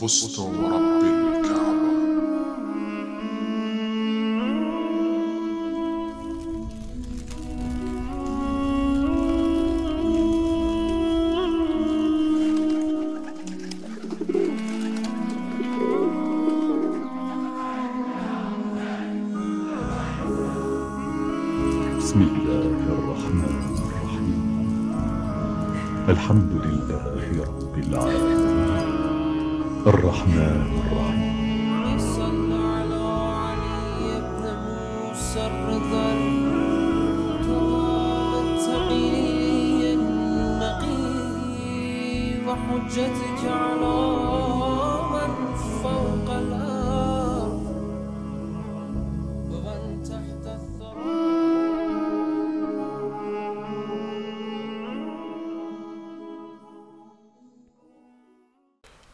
فزت ورب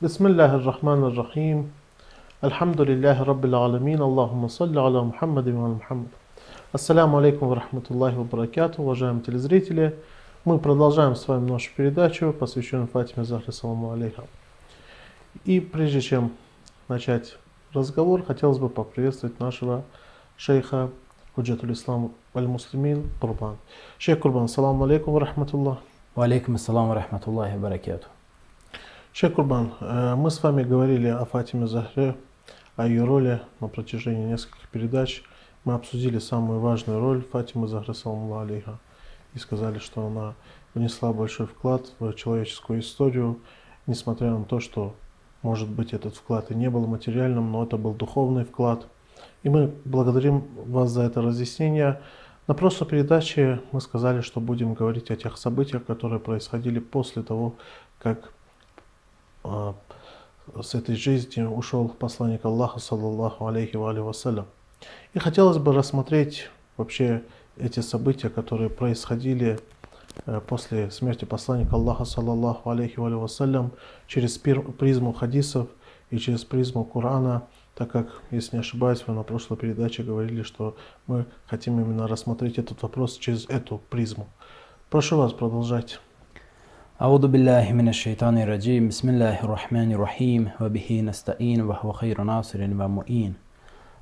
بسم الله الرحمن الرحيم الحمد لله رب العالمين اللهم صل على محمد وعلى محمد Ассаляму алейкум ва рахматуллахи ва баракату, уважаемые телезрители. Мы продолжаем с вами нашу передачу, посвященную Фатиме Захре Саламу алейха. И прежде чем начать разговор, хотелось бы поприветствовать нашего шейха Худжатуль Ислам Аль-Муслимин Курбан. Шейх Курбан, саламу алейкум ва рахматуллах. Валейкум ассалам ва рахматуллахи ва баракату. Шейх Курбан, э, мы с вами говорили о Фатиме Захре, о ее роли на протяжении нескольких передач. Мы обсудили самую важную роль Фатимы Захры Саламу алейха и сказали, что она внесла большой вклад в человеческую историю, несмотря на то, что, может быть, этот вклад и не был материальным, но это был духовный вклад. И мы благодарим вас за это разъяснение. На прошлой передаче мы сказали, что будем говорить о тех событиях, которые происходили после того, как а, с этой жизни ушел посланник Аллаха, саллаллаху алейхи ва вассалям. И хотелось бы рассмотреть вообще эти события, которые происходили э, после смерти посланника Аллаха, саллаллаху алейхи ва алейхи вассалям, через призму хадисов и через призму Корана, так как, если не ошибаюсь, вы на прошлой передаче говорили, что мы хотим именно рассмотреть этот вопрос через эту призму. Прошу вас, продолжайте. أعوذ بالله من الشيطان الرجيم بسم الله الرحمن الرحيم وبه نستعين وهو خير ناصر ومؤين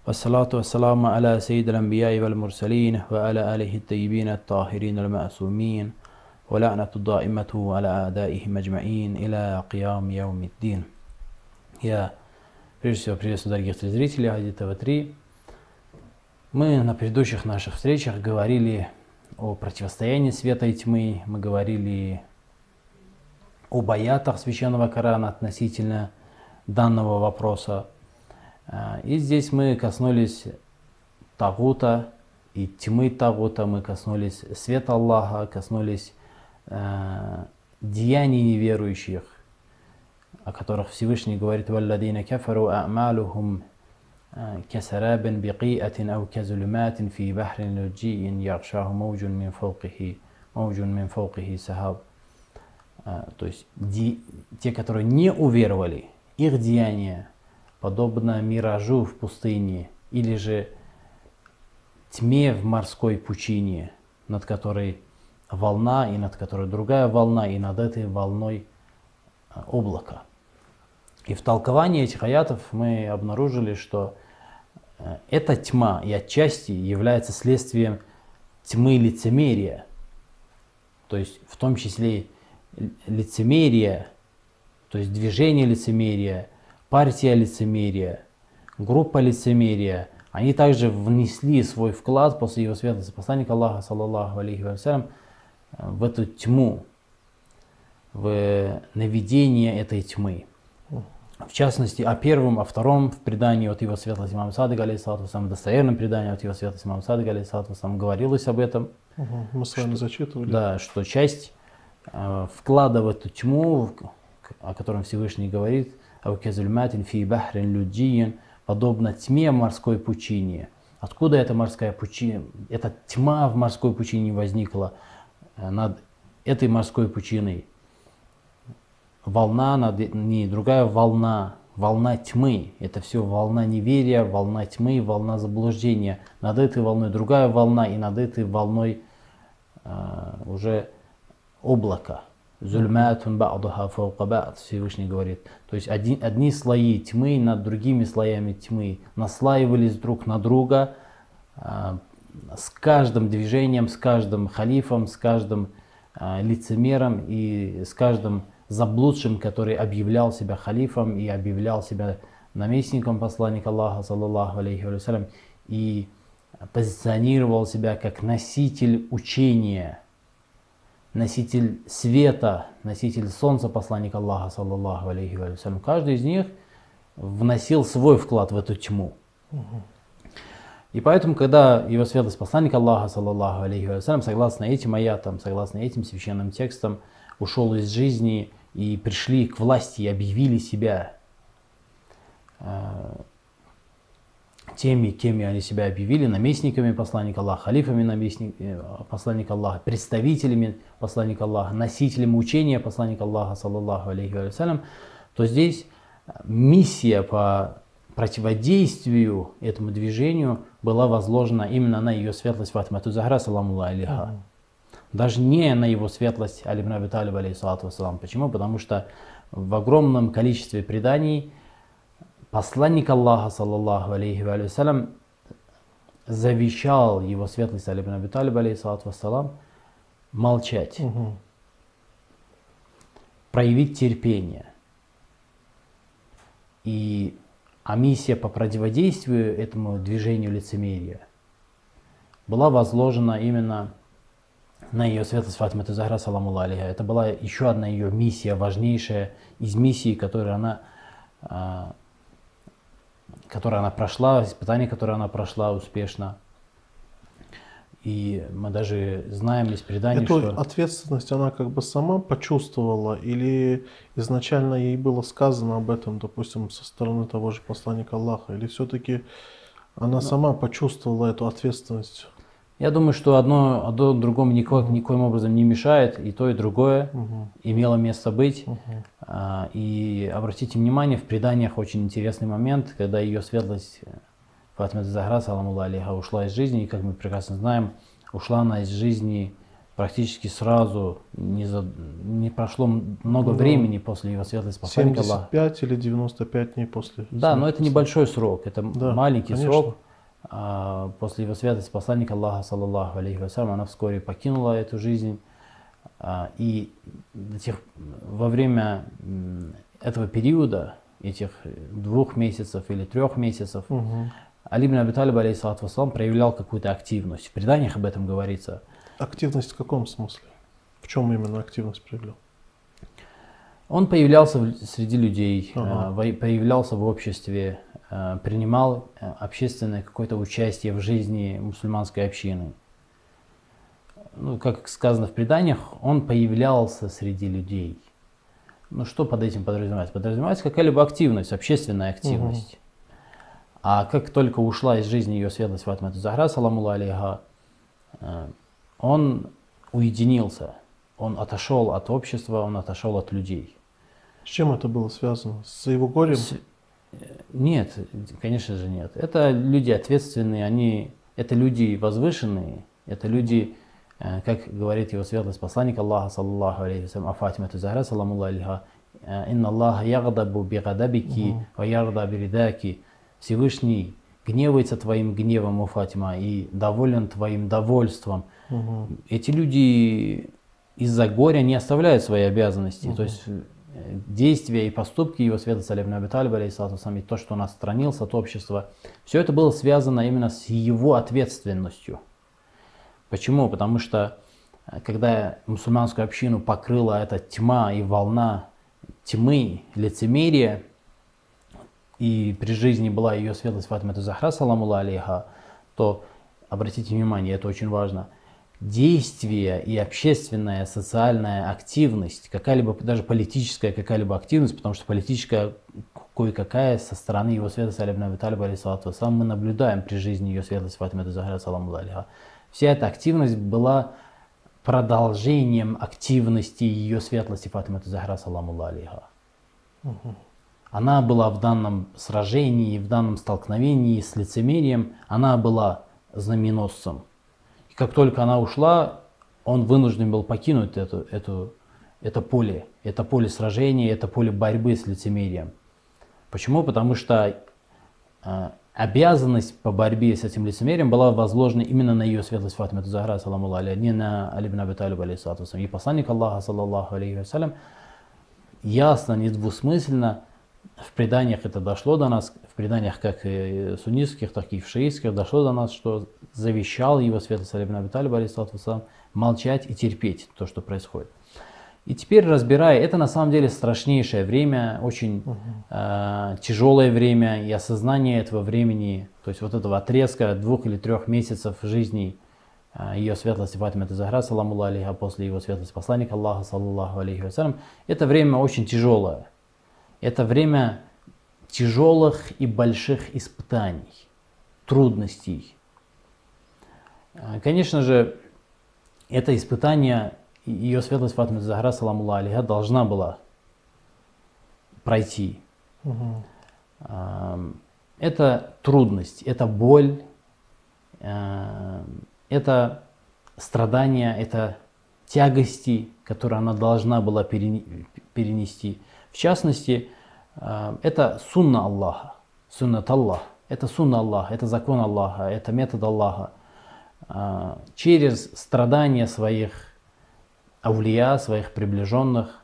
والصلاة والسلام على سيد الأنبياء والمرسلين وعلى آله الطيبين الطاهرين المعصومين ولعنة الدائمة على أعدائهم أجمعين إلى قيام يوم الدين Я прежде всего приветствую дорогих телезрителей Ади ТВ-3. Мы на предыдущих наших встречах говорили о противостоянии света и тьмы, мы говорили об аятах Священного Корана относительно данного вопроса. А, И здесь мы коснулись Тагута и тьмы Тагута, мы коснулись света Аллаха, коснулись э, деяний неверующих, о которых Всевышний говорит «Валладина кафару а'малухум آه، كسراب بقيئة أو كظلمات في بحر لجي يغشاه موج من فوقه موج من فوقه سحاب А, То есть ди- те, которые не уверовали, их деяния подобно миражу в пустыне или же тьме в морской пучине, над которой волна и над которой другая волна и над этой волной а, облако. И в толковании этих аятов мы обнаружили, что э, эта тьма и отчасти является следствием тьмы лицемерия, то есть в том числе л- лицемерия, то есть движение лицемерия, партия лицемерия, группа лицемерия, они также внесли свой вклад после его светлости посланника Аллаха, саллаллаху алейхи вассалям, э, в эту тьму, в наведение этой тьмы. В частности, о первом, о втором в предании от его светлости имам Садык, алейхиссалату вассалам, достоверном предании от его светлости имам Садык, алейхиссалату вассалам, говорилось об этом. Мгм. Мы с вами зачитывали. Да, что часть э, вклада в эту тьму, о котором Всевышний говорит, «Аукезульматин фи бахрин люджиин», подобно тьме морской пучине. Откуда эта морская пучина, эта тьма в морской пучине возникла э, над этой морской пучиной? Волна, над не другая волна, волна тьмы. Это все волна неверия, волна тьмы, волна заблуждения. Над этой волной другая волна, и над этой волной а, уже облако. Зульматун ба'духа фаука ба'д, Всевышний говорит. То есть одни, одни слои тьмы над другими слоями тьмы наслаивались друг на друга а, с каждым движением, с каждым халифом, с каждым а, лицемером и с каждым заблудшим, который объявлял себя халифом и объявлял себя наместником посланника Аллаха, саллаллаху алейхи вассалям, и позиционировал себя как носитель учения, носитель света, носитель солнца, посланник Аллаха, саллаллаху алейхи вассалям. Каждый из них вносил свой вклад в эту тьму. И поэтому, когда его светлость посланник Аллаха, саллаллаху алейхи вассалям, согласно этим аятам, согласно этим священным текстам, ушел из жизни и пришли к власти и объявили себя э, теми, кеми они себя объявили, наместниками посланника Аллаха, халифами наместник, э, посланника Аллаха, представителями посланника Аллаха, носителями учения посланника Аллаха, саллаллаху алейхи вассалям, то здесь миссия по противодействию этому движению была возложена именно на ее светлость Фатимату Захра, саламу алейха. Даже не на его светлость Алибн Аби Талиб, алейхиссалату вассалам. Почему? Потому что в огромном количестве преданий посланник Аллаха, саллаллаху алейхи вассалям, завещал его светлость Алибн Аби Талиб, алейхиссалату вассалам, молчать, Мгм. проявить терпение. И, а миссия по противодействию этому движению лицемерия была возложена именно на ее светлость Фатима Захра, саламу алейха. Это была еще одна ее миссия, важнейшая из миссий, которую она, а, которую она прошла, испытание, которое она прошла успешно. И мы даже знаем из преданий, Эту что... ответственность она как бы сама почувствовала или изначально ей было сказано об этом, допустим, со стороны того же посланника Аллаха, или все-таки Ну, она сама почувствовала эту ответственность? Я думаю, что одно, одно другому никак, никоим образом не мешает, и то, и другое Мгм. имело место быть. Мгм. А, И обратите внимание, в преданиях очень интересный момент, когда ее светлость э, Фатима Захра, саламу алейха, ушла из жизни, и как мы прекрасно знаем, ушла она из жизни практически сразу, не, за- не прошло много Ну, времени после его светлости посланника Аллаха. 75 или 95 дней после. Да, но это небольшой срок, это Да, маленький конечно. срок. А, После его святости посланника Аллаха, саллаллаху алейхи вассалям, она вскоре покинула эту жизнь. А, И до тех- во время этого периода, этих двух месяцев или трех месяцев, Мгм. Али ибн Аби Талиб, алейхиссалату вассалам, проявлял какую-то активность. В преданиях об этом говорится. Активность в каком смысле? В чем именно активность проявлял? Он появлялся среди людей, Ага. э, во- появлялся в обществе, э, принимал э, общественное какое-то участие в жизни мусульманской общины. Ну, как сказано в преданиях, он появлялся среди людей. Ну, что под этим подразумевается? Подразумевается какая-либо активность, общественная активность. А как только ушла из жизни ее светлость Фатима Захра, саламу алейха, он уединился, он отошел от общества, он отошел от людей. С чем это было связано? С его горем? С- э, Нет, конечно же нет. Это люди ответственные, они, это люди возвышенные, это люди, э, как говорит его светлость посланник Аллаха, саллаллаху алейхи вассалям, а Фатима Захра, саламу алейха, э, «Инна Аллаха ягдабу бигадабики, ва ярда биридаки». Всевышний гневается твоим гневом, о Фатима, и доволен твоим довольством. Мгм. Эти люди из-за горя не оставляют свои обязанности. То есть действия и поступки его светлости Алибн Аби Талиба, алейхиссалату вассалам, и то, что он отстранился от общества, все это было связано именно с его ответственностью. Почему? Потому что э, когда мусульманскую общину покрыла эта тьма и волна тьмы, лицемерия, и при жизни была ее светлость Фатима Захра, саламу алейха, то обратите внимание, это очень важно, действие и общественная, социальная активность, какая-либо, даже политическая какая-либо активность, потому что политическая кое-какая со стороны его светлости Алибн Аби Талиба, алейхиссалату вассалам, мы наблюдаем при жизни ее светлости Фатима Захра, саламу алейха. Вся эта активность была продолжением активности ее светлости Фатима Захра, саламу алейха. Она была в данном сражении, в данном столкновении с лицемерием, она была знаменосцем. Как только она ушла, он вынужден был покинуть эту, эту, это поле, это поле сражения, это поле борьбы с лицемерием. Почему? Потому что э, обязанность по борьбе с этим лицемерием была возложена именно на ее светлость Фатима Захара, саламу алейhi, не на Али ибн Аби Талиб, алейхиссалату вассалам. И посланник Аллаха, саллаллаху алейхи вассалям, ясно, недвусмысленно, в преданиях это дошло до нас, в преданиях как и суннитских, так и в шиитских дошло до нас, что завещал его светлость Али ибн Аби Талиб, алейхиссалату вассалам, молчать и терпеть то, что происходит. И теперь разбирая, это на самом деле страшнейшее время, очень э, тяжелое время, и осознание этого времени, то есть вот этого отрезка двух или трех месяцев жизни э, ее светлости Фатима Захра, саламу алейха, после его светлости посланника Аллаха, саллаллаху алейхи вассалям, это время очень тяжелое. Это время тяжелых и больших испытаний, трудностей. Э, Конечно же, это испытание ее светлость Фатима Захра, саламу алейха, должна была пройти. Ам, Это трудность, это боль, ам, это страдания, это тягости, которые она должна была перене- перенести. В частности, ам, это сунна Аллаха, суннат Аллах. Это сунна Аллаха, это закон Аллаха, это метод Аллаха. А, Через страдания своих аулия, своих приближенных,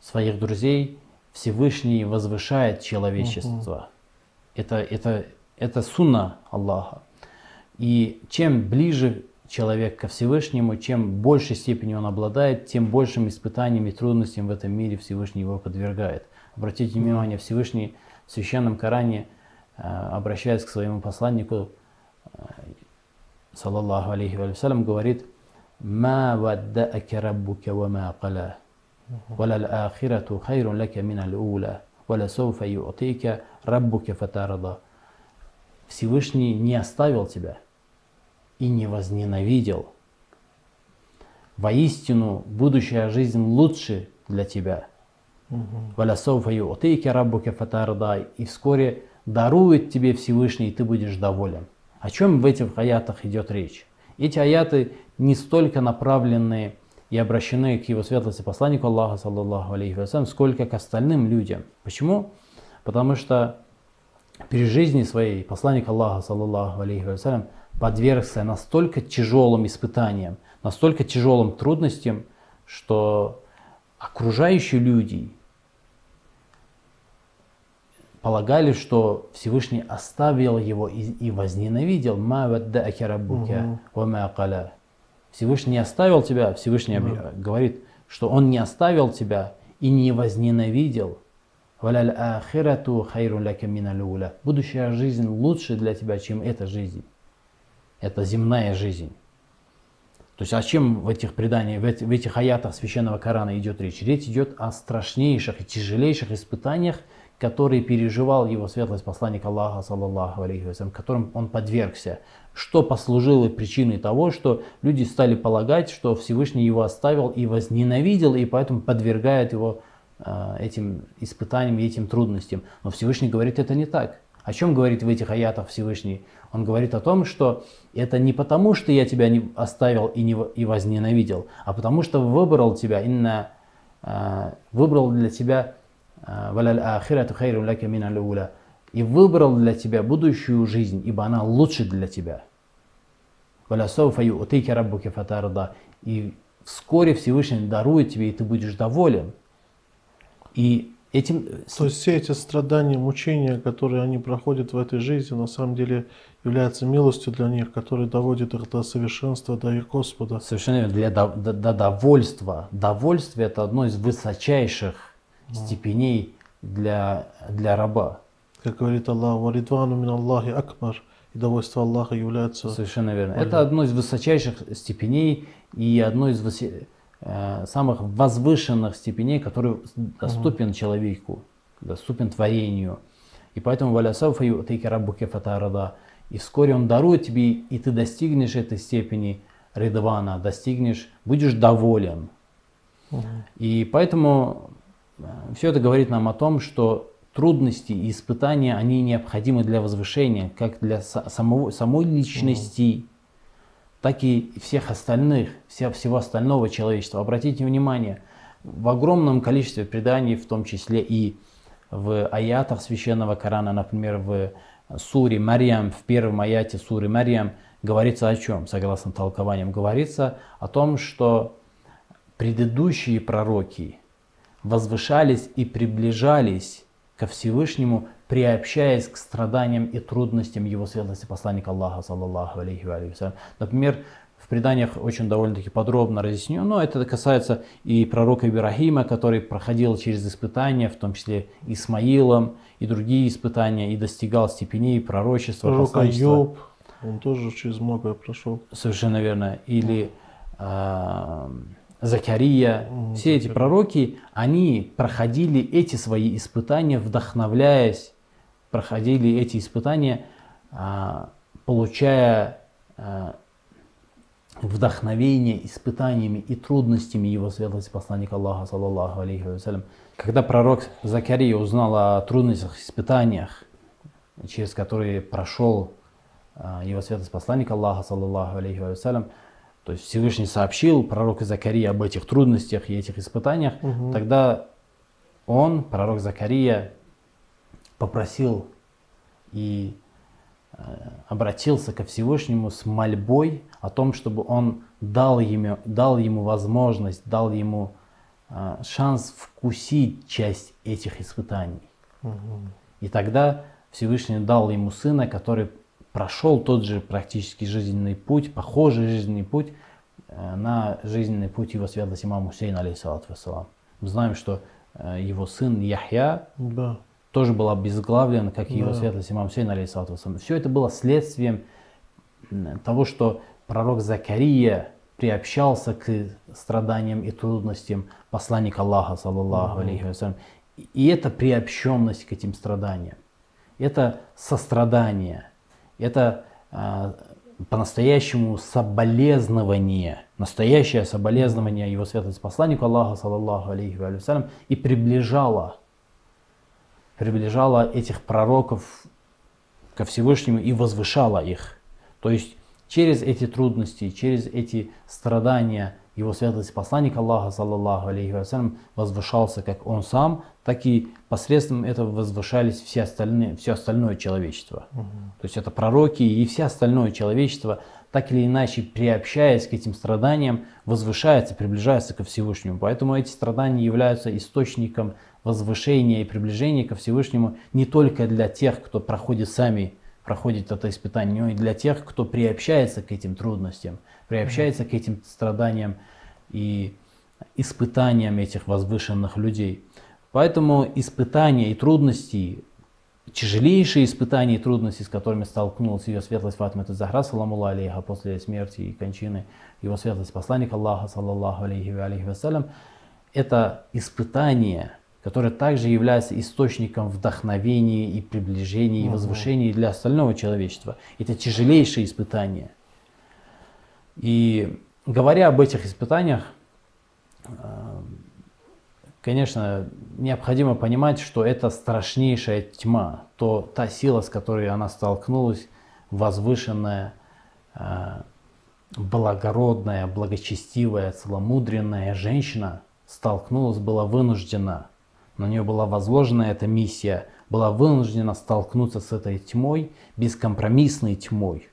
своих друзей, Всевышний возвышает человечество. Это, это, это сунна Аллаха. И чем ближе человек ко Всевышнему, чем в большей степени он обладает, тем большим испытаниям и трудностям в этом мире Всевышний его подвергает. Обратите внимание, Всевышний в Священном Коране, э, обращаясь к своему посланнику, саллаллаху алейхи вассалям, говорит, «Ма вадда'ака раббука ва ма кала, валал ахирату хайрун лака минал ула, валя сауфа ю'тика раббука фатарада». Всевышний не оставил тебя и не возненавидел. Воистину, будущая жизнь лучше для тебя. «Валя сауфа ю'тика раббука фатарада». И вскоре дарует тебе Всевышний, и ты будешь доволен. О чем в этих аятах идет речь? Эти аяты не столько направлены и обращены к его светлости посланнику Аллаха, саллаллаху алейхи вассалям, сколько к остальным людям. Почему? Потому что при жизни своей посланник Аллаха, саллаллаху алейхи вассалям, подвергся настолько тяжелым испытаниям, настолько тяжелым трудностям, что окружающие люди полагали, что Всевышний оставил его и, и возненавидел. «Ма вадда'ака раббука ва ма кала». Всевышний не оставил тебя, Всевышний объ- говорит, что он не оставил тебя и не возненавидел. Будущая жизнь лучше для тебя, чем эта жизнь. Это земная жизнь. То есть о чем в этих преданиях, в эти- в этих аятах священного Корана идет речь? Речь идет о страшнейших и тяжелейших испытаниях, которые переживал его светлость посланник Аллаха, саллаллаху алейхи которым он подвергся. Что послужило причиной того, что люди стали полагать, что Всевышний его оставил и возненавидел, и поэтому подвергает его э, этим испытаниям и этим трудностям. Но Всевышний говорит, это не так. О чем говорит в этих аятах Всевышний? Он говорит о том, что это не потому, что я тебя не оставил и, не, и возненавидел, а потому что выбрал тебя, инна, э, выбрал для тебя э, «Валяль ахирату хайрун лака минал ула» и выбрал для тебя будущую жизнь, ибо она лучше для тебя. И вскоре Всевышний дарует тебе, и ты будешь доволен. И этим То есть все эти страдания, мучения, которые они проходят в этой жизни, на самом деле являются милостью для них, которые доводят их до совершенства, до их Господа. Совершенно верно. Для до, до- до довольства. Довольствие это одно из высочайших степеней для, для раба. Как говорит Аллах, «Варидвану мин Аллахи акбар» и довольство Аллаха является... Совершенно верно. Это одно из высочайших степеней и одно из э, самых возвышенных степеней, который доступен человеку, доступен творению. И поэтому «Валясауфа ю'тейка раббука фатарада» И вскоре Он дарует тебе, и ты достигнешь этой степени ридвана, достигнешь, будешь доволен. И поэтому все это говорит нам о том, что трудности и испытания, они необходимы для возвышения, как для са- самого, самой личности, так и всех остальных, вся, всего остального человечества. Обратите внимание, в огромном количестве преданий, в том числе и в аятах священного Корана, например, в суре Марьям, в первом аяте суры Марьям, говорится о чем, согласно толкованиям? Говорится о том, что предыдущие пророки возвышались и приближались ко Всевышнему, приобщаясь к страданиям и трудностям его светлости посланника Аллаха, саллаллаху алейхи ва алейхи. Например, в преданиях очень довольно-таки подробно разъяснено, но это касается и пророка Ибрахима, который проходил через испытания, в том числе Исмаилом, и другие испытания, и достигал степеней пророчества, Пророк посланничества. Он тоже через многое прошел. Совершенно верно. Или а, Закария. Все эти пророки, они проходили эти свои испытания, вдохновляясь, проходили эти испытания, а, получая а, вдохновение испытаниями и трудностями его светлости посланника Аллаха, саллаллаху алейхи вассалям. Когда пророк Закария узнал о трудностях, испытаниях, через которые прошел а, его светлость посланник Аллаха, саллаллаху алейхи вассалям, то есть Всевышний сообщил пророку Закарии об этих трудностях и этих испытаниях, Мгм. тогда он, пророк Закария, попросил и э, обратился ко Всевышнему с мольбой о том, чтобы он дал ему, дал ему возможность, дал ему э, шанс вкусить часть этих испытаний. Мгм. И тогда Всевышний дал ему сына, который прошел тот же практически жизненный путь, похожий жизненный путь э, на жизненный путь его светлости имама Хусейна, алейхиссалату вассалам. Мы знаем, что э, его сын Яхья Да. Тоже был обезглавлен, как и его Да. светлость имам Хусейн, алейхиссалату вассалам. Все это было следствием того, что пророк Закария приобщался к страданиям и трудностям посланника Аллаха, саллаллаху алейхи вассалям. И это приобщенность к этим страданиям. Это сострадание. Это а, по-настоящему соболезнование, настоящее соболезнование его светлости посланнику Аллаха, саллаллаху алейхи вассалям, и приближало приближала этих пророков ко Всевышнему и возвышала их. То есть через эти трудности, через эти страдания его светлости посланник Аллаха, саллаллаху алейхи вассалям, возвышался как он сам, так и посредством этого возвышались все остальные, все остальное человечество. То есть это пророки и все остальное человечество, так или иначе приобщаясь к этим страданиям, возвышается, приближается ко Всевышнему. Поэтому эти страдания являются источником возвышения и приближения ко Всевышнему не только для тех, кто проходит сами, проходит это испытание, но и для тех, кто приобщается к этим трудностям, приобщается к этим страданиям и испытаниям этих возвышенных людей. Поэтому испытания и трудности, тяжелейшие испытания и трудности, с которыми столкнулась ее светлость Фатима Захра, саламу алейха, после смерти и кончины его светлость посланника Аллаха, саллаллаху алейхи ва алейхи вассалям, это испытания, которые также являются источником вдохновения и приближения и возвышения для остального человечества. Это тяжелейшие испытания. И говоря об этих испытаниях, э, конечно, необходимо понимать, что это страшнейшая тьма, то та сила, с которой она столкнулась, возвышенная, э, благородная, благочестивая, целомудренная женщина столкнулась, была вынуждена, на нее была возложена эта миссия, была вынуждена столкнуться с этой тьмой, бескомпромиссной тьмой,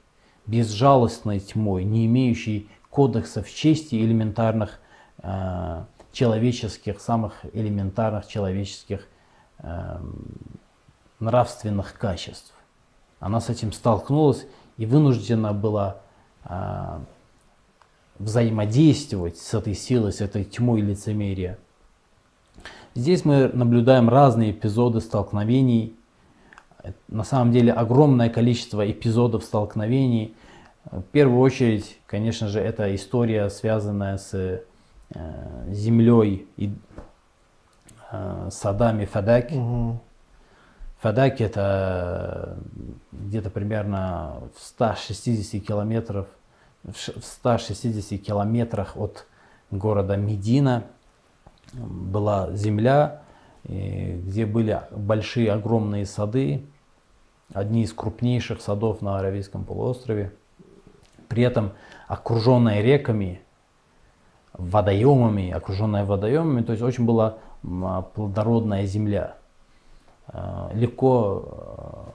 безжалостной тьмой, не имеющей кодексов чести элементарных э, человеческих, самых элементарных человеческих э, нравственных качеств. Она с этим столкнулась и вынуждена была э, взаимодействовать с этой силой, с этой тьмой лицемерия. Здесь мы наблюдаем разные эпизоды столкновений. На самом деле огромное количество эпизодов столкновений. В первую очередь, конечно же, это история, связанная с э, землей и э, садами Фадак. Мгм. Фадак это где-то примерно в 160 километров, в 160 километрах от города Медина была земля, где были большие огромные сады, одни из крупнейших садов на Аравийском полуострове. при этом окруженная реками, водоемами, окруженная водоемами, то есть очень была а, плодородная земля, а, легко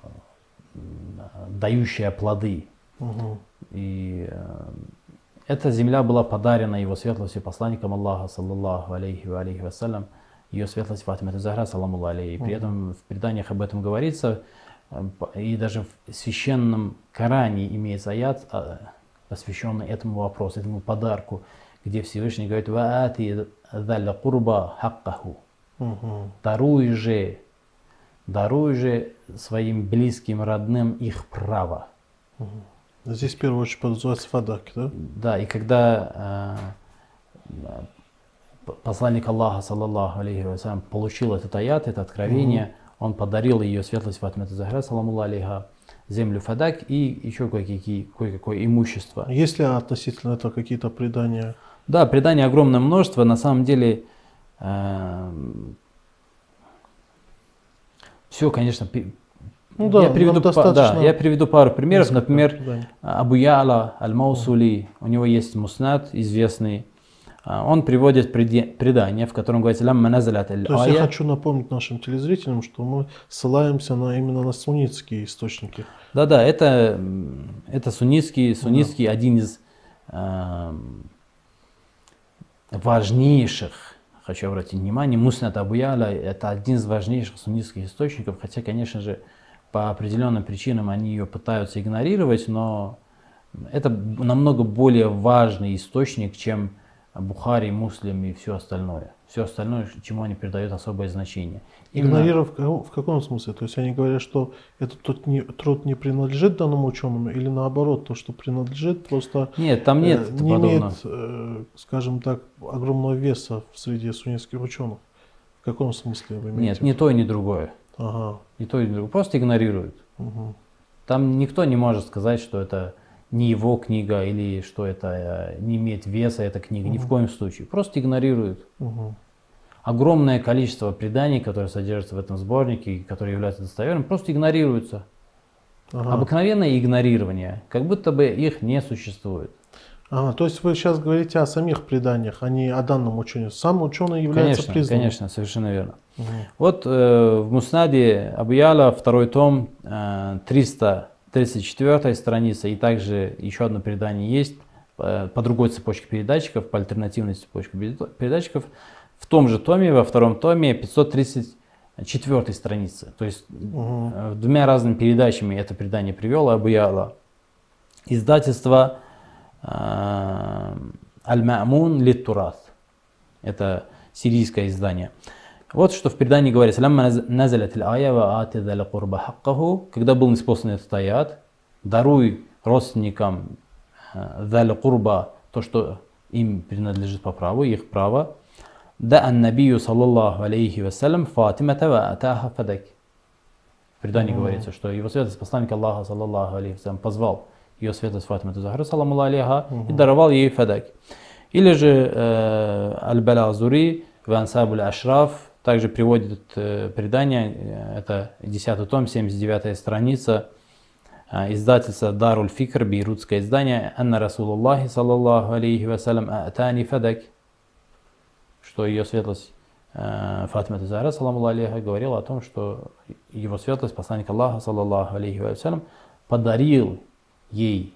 а, дающая плоды. Мгм. И э, эта земля была подарена его светлости посланником Аллаха, саллаллаху алейхи ва алейхи вассалям, ее светлость Фатима Захра, саламу алейхи. И при этом в преданиях об этом говорится, э, и даже в священном Коране имеется аят, а, посвященный этому вопросу, этому подарку, где Всевышний говорит «Ваати даля курба хаккаху». «Даруй же, даруй же своим близким, родным их право». Здесь в первую очередь подразумевается фадаки, да? Да, и когда э, посланник Аллаха, саллаллаху алейхи вассалям, получил этот аят, это откровение, он подарил ее светлость Фатимата Захра, саламу алейха, землю Фадак и еще кое-какие, кое-какое имущество. Есть ли относительно этого какие-то предания? Да, преданий огромное множество. На самом деле, все, конечно, Ну да, я, приведу, па- да, достаточно я приведу пару примеров. несколько Например, преданий. Абу Яла Аль-Маусули, у него есть муснат известный. А, Он приводит предание, в котором говорится «Лямма назалят То есть аль-ая». я хочу напомнить нашим телезрителям, что мы ссылаемся на именно на суннитские источники. Да-да, это, это суннитский, суннитский один из эм, важнейших, хочу обратить внимание, Муснат Абу Яла, это один из важнейших суннитских источников, хотя, конечно же, по определенным причинам они ее пытаются игнорировать, но это намного более важный источник, чем Бухари, Муслим и все остальное. Все остальное, чему они придают особое значение. Именно- Игнорировав в каком, смысле? То есть они говорят, что этот труд не, труд не принадлежит данному ученому, или наоборот, то, что принадлежит, просто Нет, там нет э, не подобного. имеет, э, скажем так, огромного веса в среде суннитских ученых. В каком смысле вы имеете? Нет, ни то и ни другое. Ага. И то, и другое. Просто игнорируют. мгм. Там никто не может сказать, что это не его книга или что это э, не имеет веса эта книга. Ни в коем случае. Просто игнорируют. Мгм. Огромное количество преданий, которые содержатся в этом сборнике, и которые являются достоверными, просто игнорируются. Ага. Обыкновенное игнорирование, как будто бы их не существует. Ага, то есть вы сейчас говорите о самих преданиях, а не о данном учении. Сам ученый является Конечно, признанным. конечно, совершенно верно. Вот э, в Муснаде Абуяла, второй том, э, 334 страница, и также еще одно предание есть э, по другой цепочке передатчиков, по альтернативной цепочке переда- передатчиков. В том же томе, во втором томе, 534 страницы. То есть Мгм. э, двумя разными передачами это предание привел Абуяла. Издательство э, Аль-Ма'мун Литтурат. Это сирийское издание. Вот что в предании говорится. «Лямма наз- назалят аль-ая ва курба хаккаху». Когда был неспослан этот аят, даруй родственникам э, дали курба то, что им принадлежит по праву, их право. Да ан-набию саллаллаху алейхи вассалям Фатимата ва атаха фадак. В предании говорится, что его светлость посланник Аллаха, саллаллаху алейхи вассалям, позвал ее светлость Фатима Захара, саламу алейха, и даровал ей фадак. Или же э, Аль-Бала Зури, в Ансабуль Ашраф, также приводит э, предание, э, это 10 том, 79 страница, э, издательство Даруль Фикр, бейрутское издание, «Анна Расулуллахи, саллаллаху алейхи вассалям, атани фадак», что ее светлость э, Фатима Тазара, саламу алейха, говорила о том, что его светлость, посланник Аллаха, саллаллаху алейхи вассалям, подарил ей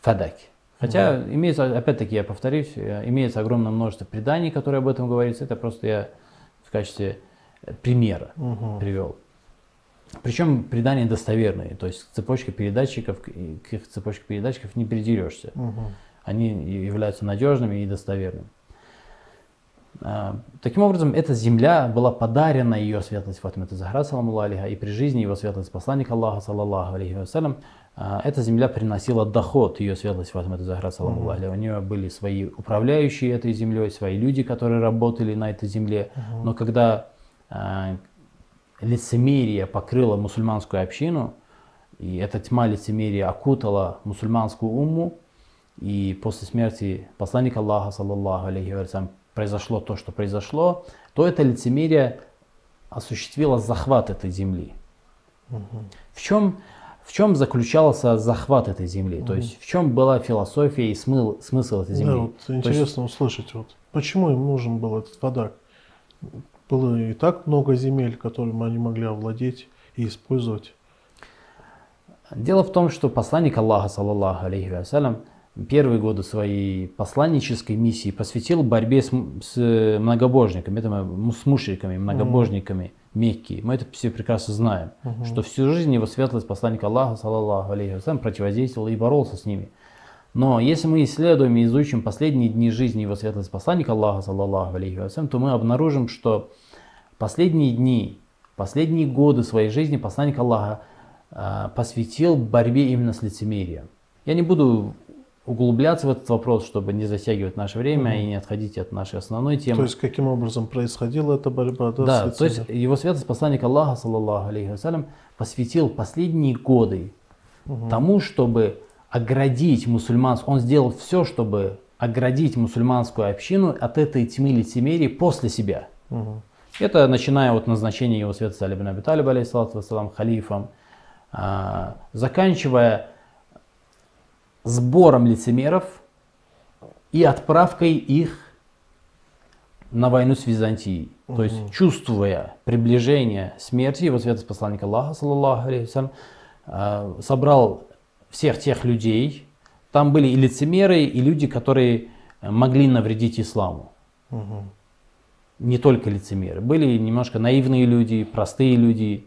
фадак. Хотя имеется, опять-таки, я повторюсь, имеется огромное множество преданий, которые об этом говорится. Это просто я качестве э, примера Мгм. привел. Причем предания достоверные, то есть к цепочке передатчиков, к их цепочке передатчиков не придерешься. Мгм. Они являются надежными и достоверными. А, Таким образом, эта земля была подарена ее светлость Фатима Захра, саламу алейха, и при жизни его светлость посланник Аллаха, саллаллаху алейхи вассалям, эта земля приносила доход ее светлость Фатима Захра, саламу алейха. У нее были свои управляющие этой землей, свои люди, которые работали на этой земле. Но когда а, лицемерие покрыло мусульманскую общину, и эта тьма лицемерия окутала мусульманскую умму, и после смерти посланника Аллаха, саллаллаху алейхи вассалям, произошло то, что произошло, то это лицемерие осуществило захват этой земли. В чем, в чем заключался захват этой земли, то есть в чем была философия и смыл, смысл этой земли. Да, вот То есть- интересно услышать, вот, почему им нужен был этот фадак? Было и так много земель, которыми они могли овладеть и использовать. Дело в том, что посланник Аллаха, саллаллаху алейхи вассалям, первые годы своей посланнической миссии посвятил борьбе с, с многобожниками, это мы- с мушриками, многобожниками Мекки. Мы это все прекрасно знаем, что всю жизнь его светлость посланник Аллаха, саллаллаху алейхи вассалям, противодействовал и боролся с ними. Но если мы исследуем и изучим последние дни жизни его светлость посланника Аллаха, саллаллаху алейхи вассалям, то мы обнаружим, что последние дни, последние годы своей жизни посланник Аллаха а, посвятил борьбе именно с лицемерием. Я не буду углубляться в этот вопрос, чтобы не затягивать наше время и не отходить от нашей основной темы. То есть, каким образом происходила эта борьба? Да, Да, то есть его святость посланник Аллаха, саллаллаху алейхи вассалям, посвятил последние годы тому, чтобы оградить мусульманскую, он сделал все, чтобы оградить мусульманскую общину от этой тьмы лицемерия после себя. Мгм. Это начиная от назначения его святости Али бин Аби Талиба, алейхиссалату вассалам, халифом, а, заканчивая сбором лицемеров и отправкой их на войну с Византией. То есть, чувствуя приближение смерти, его святость посланник Аллаха, саллаллаху алейхи а, собрал всех тех людей, там были и лицемеры, и люди, которые э, могли навредить исламу Мгм. не только лицемеры. Были немножко наивные люди, простые люди,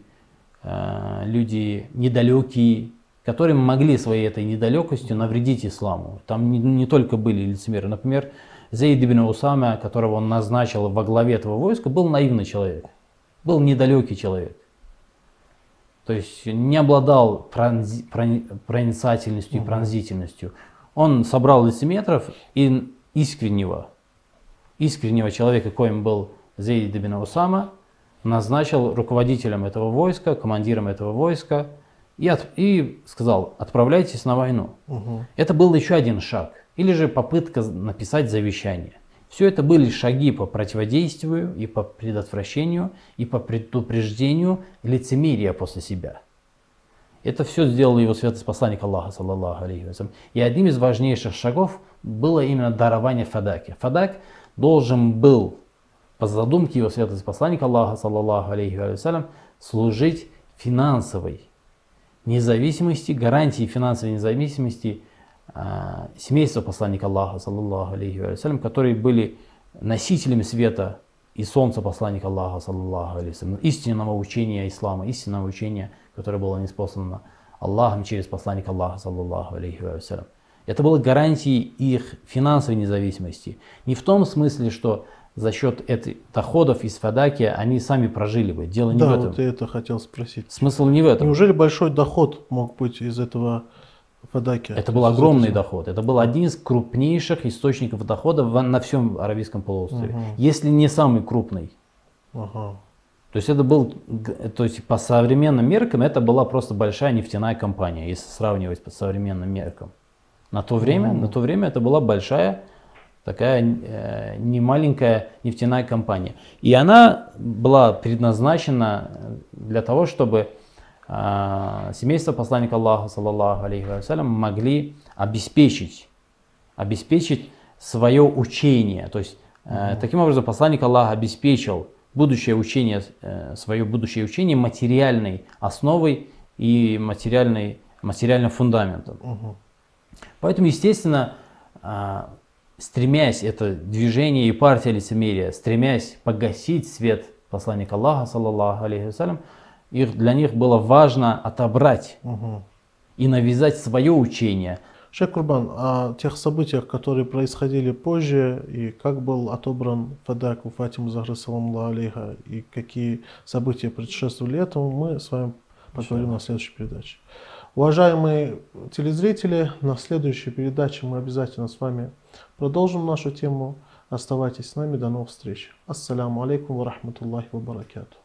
э, люди недалекие, которые могли своей этой недалекостью навредить исламу. Там не, не только были лицемеры. Например, Зейд ибн Усама, которого он назначил во главе этого войска, был наивный человек, был недалекий человек. То есть не обладал пронзи- прони- проницательностью и пронзительностью. Он собрал лицеметров и искреннего, искреннего человека, коим был Зейд ибн Усама, назначил руководителем этого войска, командиром этого войска и, от- и сказал, отправляйтесь на войну. Мгм. Это был еще один шаг, или же попытка написать завещание. Все это были шаги по противодействию и по предотвращению и по предупреждению лицемерия после себя. Это все сделал его святость посланник Аллаха, саллаллаху алейхи. И одним из важнейших шагов было именно дарование фадаки. Фадак должен был, по задумке его святости посланника Аллаха, саллаллаху алейхи вассалям, служить финансовой независимости, гарантии финансовой независимости а, семейства посланника Аллаха, саллаллаху алейхи вассалям, которые были носителями света и солнца посланника Аллаха, саллаллаху алейхи вассалям, истинного учения ислама, истинного учения, которое было неспослано Аллахом через посланника Аллаха, саллаллаху алейхи вассалям. Это было гарантией их финансовой независимости. Не в том смысле, что за счет этих доходов из фадаки они сами прожили бы. Дело не Да, в этом. вот я это хотел спросить. Смысл не в этом. Неужели большой доход мог быть из этого фадаки? Это был огромный доход. Это был один из крупнейших источников дохода на всем Аравийском полуострове. Если не самый крупный. Ага. То есть это был, то есть по современным меркам это была просто большая нефтяная компания, если сравнивать по современным меркам. На то время, на то время это была большая такая э, немаленькая нефтяная компания. И она была предназначена для того, чтобы э, семейство посланника Аллаха, саллаллаху алейхи вассалям, могли обеспечить, обеспечить свое учение. То есть э, таким образом посланник Аллаха обеспечил будущее учение, э, свое будущее учение материальной основой и материальной, материальным фундаментом. Поэтому, естественно, стремясь это движение и партия лицемерия, стремясь погасить свет посланника Аллаха, саллаллаху алейхи вассалям, их, для них было важно отобрать и навязать свое учение. Шейх Курбан, о тех событиях, которые происходили позже, и как был отобран фадак у Фатимы Захры, саламу алейха, и какие события предшествовали этому, мы с вами поговорим на следующей передаче. Уважаемые телезрители, на следующей передаче мы обязательно с вами продолжим нашу тему. Оставайтесь с нами. До новых встреч. Ассаляму алейкум ва рахматуллахи ва баракату.